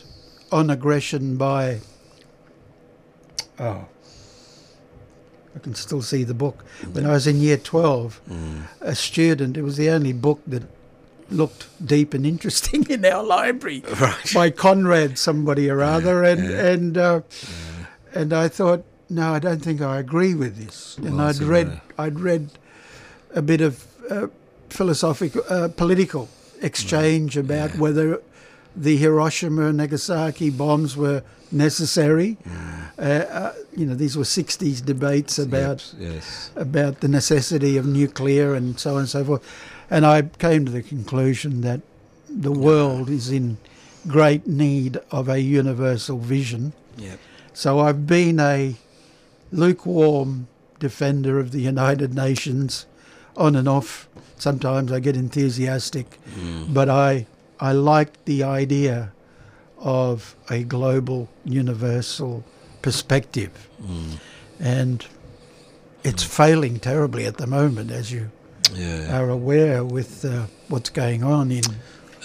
on aggression by oh I can still see the book. When I was in year twelve, a student, it was the only book that looked deep and interesting [LAUGHS] in our library. [LAUGHS] Right. by Konrad somebody or other and and uh, and I thought no I don't think I agree with this. And Well, I'd read uh, I'd read a bit of uh, philosophical uh, political exchange about whether the Hiroshima and Nagasaki bombs were necessary uh, uh, you know these were 60s debates about Yes. about the necessity of nuclear and so on and so forth. And I came to the conclusion that the world is in great need of a universal vision. Yep. So I've been a lukewarm defender of the United Nations on and off. Sometimes I get enthusiastic, but I I like the idea of a global universal perspective. And it's failing terribly at the moment, as you Yeah. are aware with uh, what's going on in.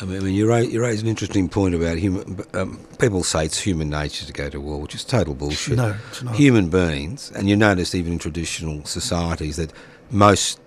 I mean, I mean, you raise, you raise an interesting point about human. Um, people say it's human nature to go to war, which is total bullshit. No, it's not. Human beings, and you notice even in traditional societies that most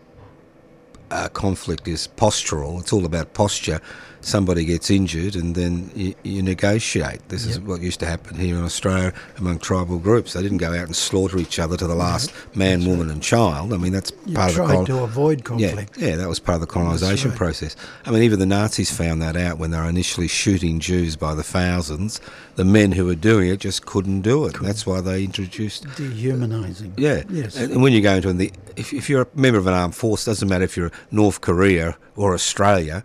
uh, conflict is postural. It's all about posture. Somebody gets injured, and then you, you negotiate. This is what used to happen here in Australia among tribal groups. They didn't go out and slaughter each other to the last man, woman, and child. I mean, that's You part of the tried col- to avoid conflict. Yeah, yeah, that was part of the colonisation right. process. I mean, even the Nazis found that out when they were initially shooting Jews by the thousands. The men who were doing it just couldn't do it. And that's why they introduced. Dehumanizing. Yeah, Yes. And, and when you go into the, if, if you're a member of an armed force, doesn't matter if you're North Korea or Australia.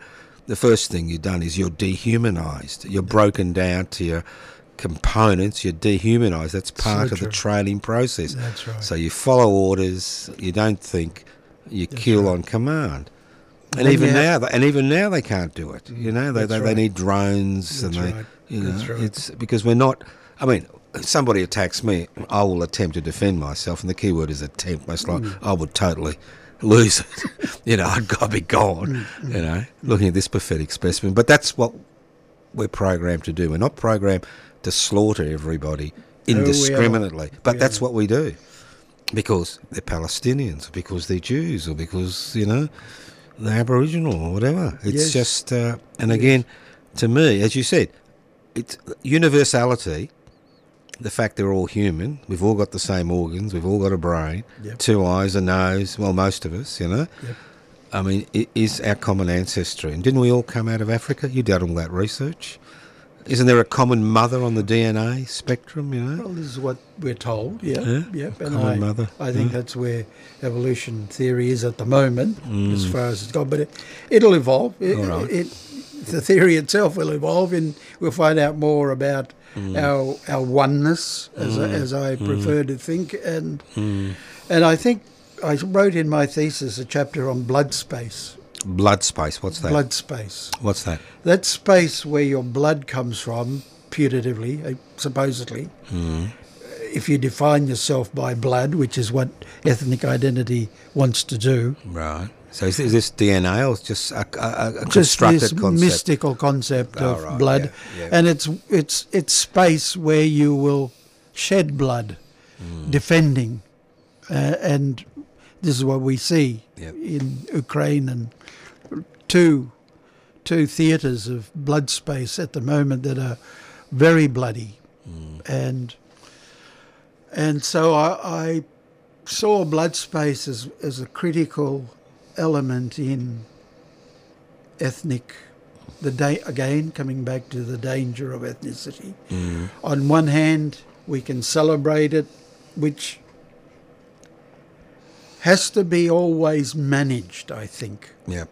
The first thing you've done is you're dehumanised. You're broken down to your components. You're dehumanised. That's part of the training process. That's right. So you follow orders. You don't think. You kill on command. And even now, and even now, they can't do it. You know, they That's they, they need drones, and they, right. you know, That's right. it's because we're not. I mean, if somebody attacks me, I will attempt to defend myself, and the key word is attempt. Most likely, Mm. I would totally lose it. [LAUGHS] you know, I'd, I'd be gone. You know, looking at this pathetic specimen. But that's what we're programmed to do. We're not programmed to slaughter everybody indiscriminately. but We that's what we do because they're Palestinians, or because they're Jews, or because you know they're Aboriginal or whatever. It's Yes. just, uh, and again, to me, as you said, it's universality. The fact they're all human, we've all got the same organs, we've all got a brain, Yep. two eyes, a nose. Well, most of us, you know. Yep. I mean, it is our common ancestry, and didn't we all come out of Africa? You did all that research. Isn't there a common mother on the DNA spectrum? You know. Well, this is what we're told. Yeah, Yeah, yep. Common I, mother, I think yeah. that's where evolution theory is at the moment, Mm. as far as it's gone. But it, it'll evolve. It, right. it, the theory itself will evolve, and we'll find out more about Mm. our our oneness, as I, as I prefer to think. And Mm. and I think I wrote in my thesis a chapter on blood space. Blood space. What's that? Blood space. What's that? That space where your blood comes from, putatively, uh, supposedly, if you define yourself by blood, which is what ethnic identity wants to do, Right. So is, is this DNA or just a, a, a just this concept? mystical concept Oh, of right, blood, yeah, yeah. and it's it's it's space where you will shed blood, Mm. defending, uh, and this is what we see Yep. in Ukraine and two two theatres of blood space at the moment that are very bloody, Mm. and and so I, I saw blood space as, as a critical element in ethnic the da- again coming back to the danger of ethnicity Mm. on one hand we can celebrate it which has to be always managed i think Yep.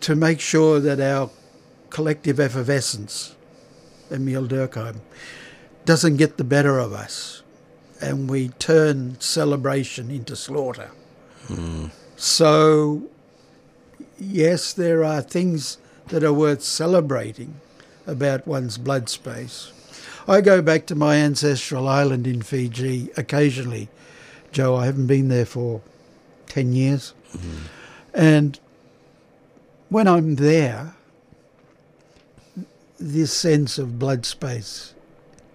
to make sure that our collective effervescence, Emile Durkheim, doesn't get the better of us and we turn celebration into slaughter. So, yes, there are things that are worth celebrating about one's blood space. I go back to my ancestral island in Fiji occasionally. Joe, I haven't been there for 10 years. And when I'm there, this sense of blood space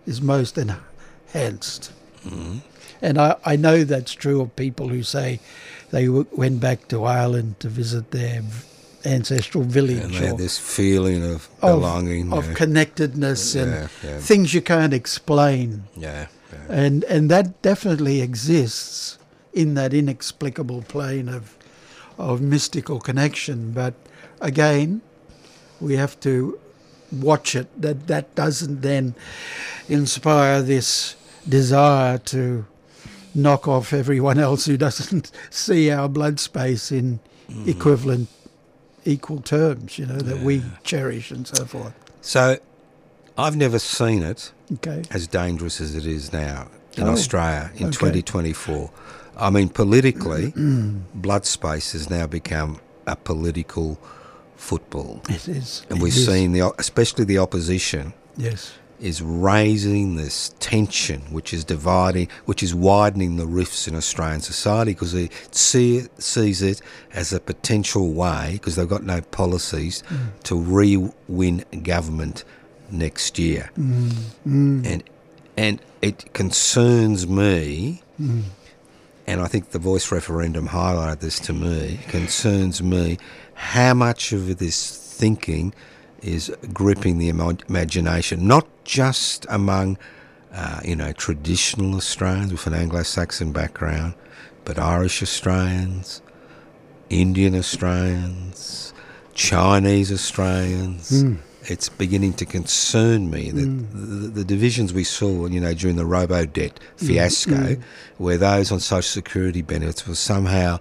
is most enhanced. Mm-hmm. And I, I know that's true of people who say they w- went back to Ireland to visit their v- ancestral village And they had this feeling of of, belonging. of yeah. connectedness and Yeah, yeah. things you can't explain. yeah, yeah. And and that definitely exists in that inexplicable plane of of mystical connection. But again, we have to watch it. That that doesn't then inspire this desire to knock off everyone else who doesn't [LAUGHS] see our blood space in mm. equivalent equal terms, you know, that we cherish and so forth. So, I've never seen it Okay. as dangerous as it is now in Oh, Australia in okay. 2024. I mean, politically, [CLEARS THROAT] mm. blood space has now become a political football. It is. And it we've is. seen, the, especially the opposition, Yes. Is raising this tension, which is dividing, which is widening the rifts in Australian society because they see it, sees it as a potential way, because they've got no policies, mm. to re-win government next year. Mm, mm. And and it concerns me, and I think the voice referendum highlighted this to me, concerns me how much of this thinking is gripping the ima- imagination, not just among, uh, you know, traditional Australians with an Anglo-Saxon background, but Irish Australians, Indian Australians, Chinese Australians. Hmm. It's beginning to concern me that hmm. the, the divisions we saw, you know, during the robo debt hmm. fiasco, where those on social security benefits were somehow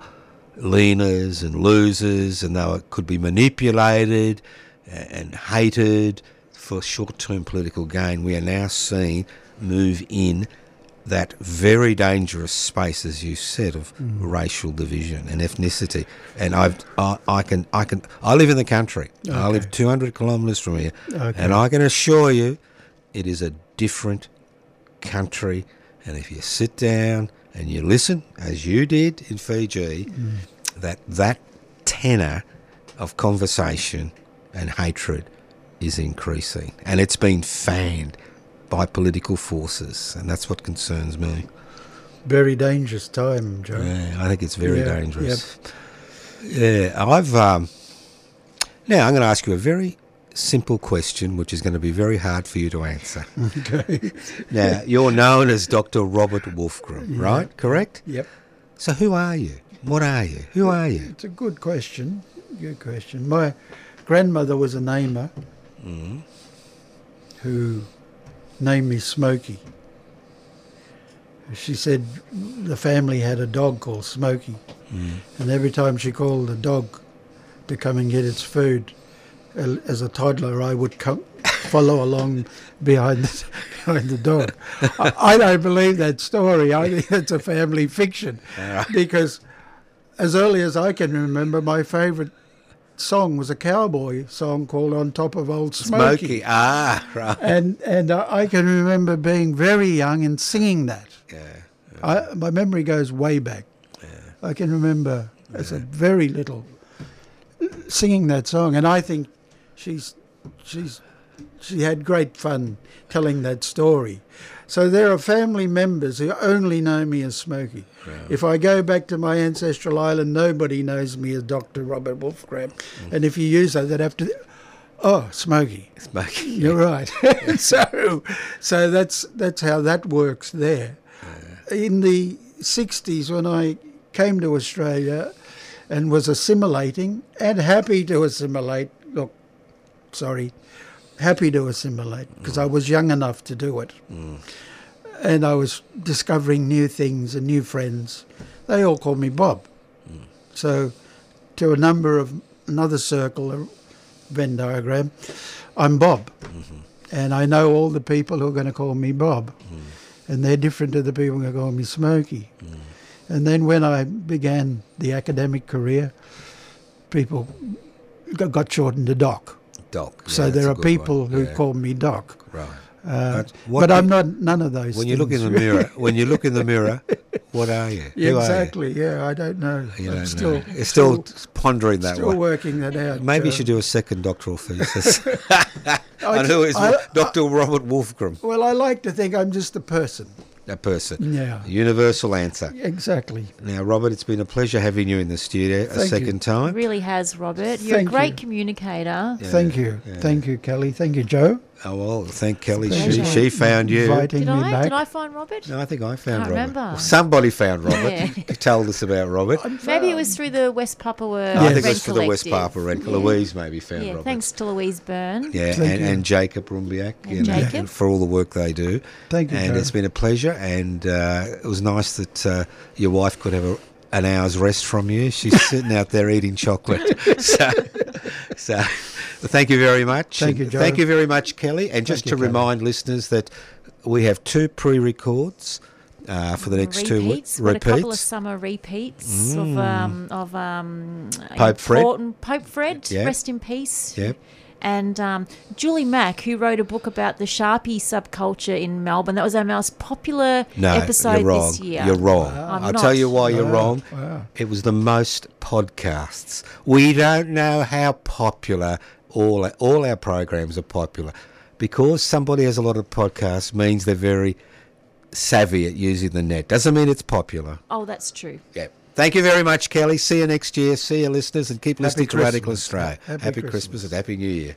leaners and losers, and they were, could be manipulated and hated for short-term political gain. We are now seeing move in that very dangerous space, as you said, of mm. racial division and ethnicity. And I've, I, I can, I can, I live in the country. I live 200 kilometres from here, Okay. and I can assure you, it is a different country. And if you sit down and you listen, as you did in Fiji, mm. that that tenor of conversation and hatred is increasing, and it's been fanned by political forces, and that's what concerns me. Very dangerous time, Joe. Yeah, I think it's very Yeah, dangerous. Yeah, I've um, now I'm going to ask you a very simple question, which is going to be very hard for you to answer. [LAUGHS] Okay. [LAUGHS] Now, you're known as Dr. Robert Wolfgramm, right? Correct? Yep. So, who are you? What are you? Who are you? It's a good question. Good question. My grandmother was a namer Mm. who named me Smokey. She said the family had a dog called Smokey, Mm. and every time she called the dog to come and get its food, as a toddler, I would come [LAUGHS] follow along behind the, [LAUGHS] behind the dog. I, I don't believe that story. I think [LAUGHS] it's a family fiction because as early as I can remember, my favourite song was a cowboy song called "On Top of Old Smoky,", Smoky. Ah, right. and and I can remember being very young and singing that. Yeah. I, my memory goes way back. Yeah. I can remember as a very little singing that song, and I think she's she's she had great fun telling that story. So there are family members who only know me as Smokey. If I go back to my ancestral island, nobody knows me as Dr. Robert Wolfgramm. Mm. And if you use that, they'd have to, oh, Smokey. Smokey. [LAUGHS] You're right. [LAUGHS] [LAUGHS] so, so that's that's how that works there. In the '60s, when I came to Australia and was assimilating and happy to assimilate, look, sorry, happy to assimilate because I mm. was young enough to do it, mm. and I was discovering new things and new friends. They all called me Bob. Mm. So, to a number of another circle, a Venn diagram, I'm Bob. Mm-hmm. And I know all the people who are going to call me Bob. And they're different to the people who are going to call me Smokey. And then when I began the academic career, people got, got shortened to Doc. Doc. So there are people one. who Yeah. call me Doc. Right. Uh, But but I'm not none of those. When you look in the mirror, [LAUGHS] when you look in the mirror, what are you? Yeah, Who are you? exactly. Yeah, I don't know. You I'm don't still, know. You're still, pondering that still one. working that out. Maybe you should do a second doctoral thesis. [LAUGHS] I and is [LAUGHS] I- Dr. Robert Wolfgramm? Well, I like to think I'm just a person. A person. Yeah. Universal answer. Exactly. Now, Robert, it's been a pleasure having you in the studio a Thank you. second It time. really has, Robert. You're Thank a great you. communicator. Thank you. Thank you, Kelly. Thank you, Joe. Oh, well, thank Kelly. She, she found you. Inviting Did me I? back. Did I find Robert? No, I think I found Can't Robert. remember. Well, somebody found Robert. Yeah. He told us about Robert. Maybe it was through the West Papua. I think it was for the West Collective. Papa Rent. Yeah. Louise maybe found Yeah, Robert. thanks to Louise Byrne. Yeah, and, and Jacob Rumbiak, And you know, Jacob. and for all the work they do. Thank you, And Joe. it's been a pleasure, and uh, it was nice that uh, your wife could have a, an hour's rest from you. She's [LAUGHS] sitting out there eating chocolate. [LAUGHS] So, so well, thank you very much. Thank you, And Joe. Thank you very much, Kelly. And just you, to Kelly. remind listeners that we have two pre-records uh, for the next two repeats. weeks. We've got a couple of summer repeats of um, of um, Mm. Pope Fred. important- Pope Fred, Yeah. rest in peace. Yep. And um, Julie Mack, who wrote a book about the Sharpie subculture in Melbourne. That was our most popular No, episode you're wrong. this year. You're wrong. I'm I'll not. tell you why you're Wow, wrong. wow. It was the most podcasts. We don't know how popular all all our programs are popular because somebody has a lot of podcasts means they're very savvy at using the net. Doesn't mean it's popular. Oh, that's true. Yeah. Thank you very much, Kelly. See you next year. See you, listeners, and keep listening to Radical Australia. Happy Happy Christmas Christmas. and Happy New Year.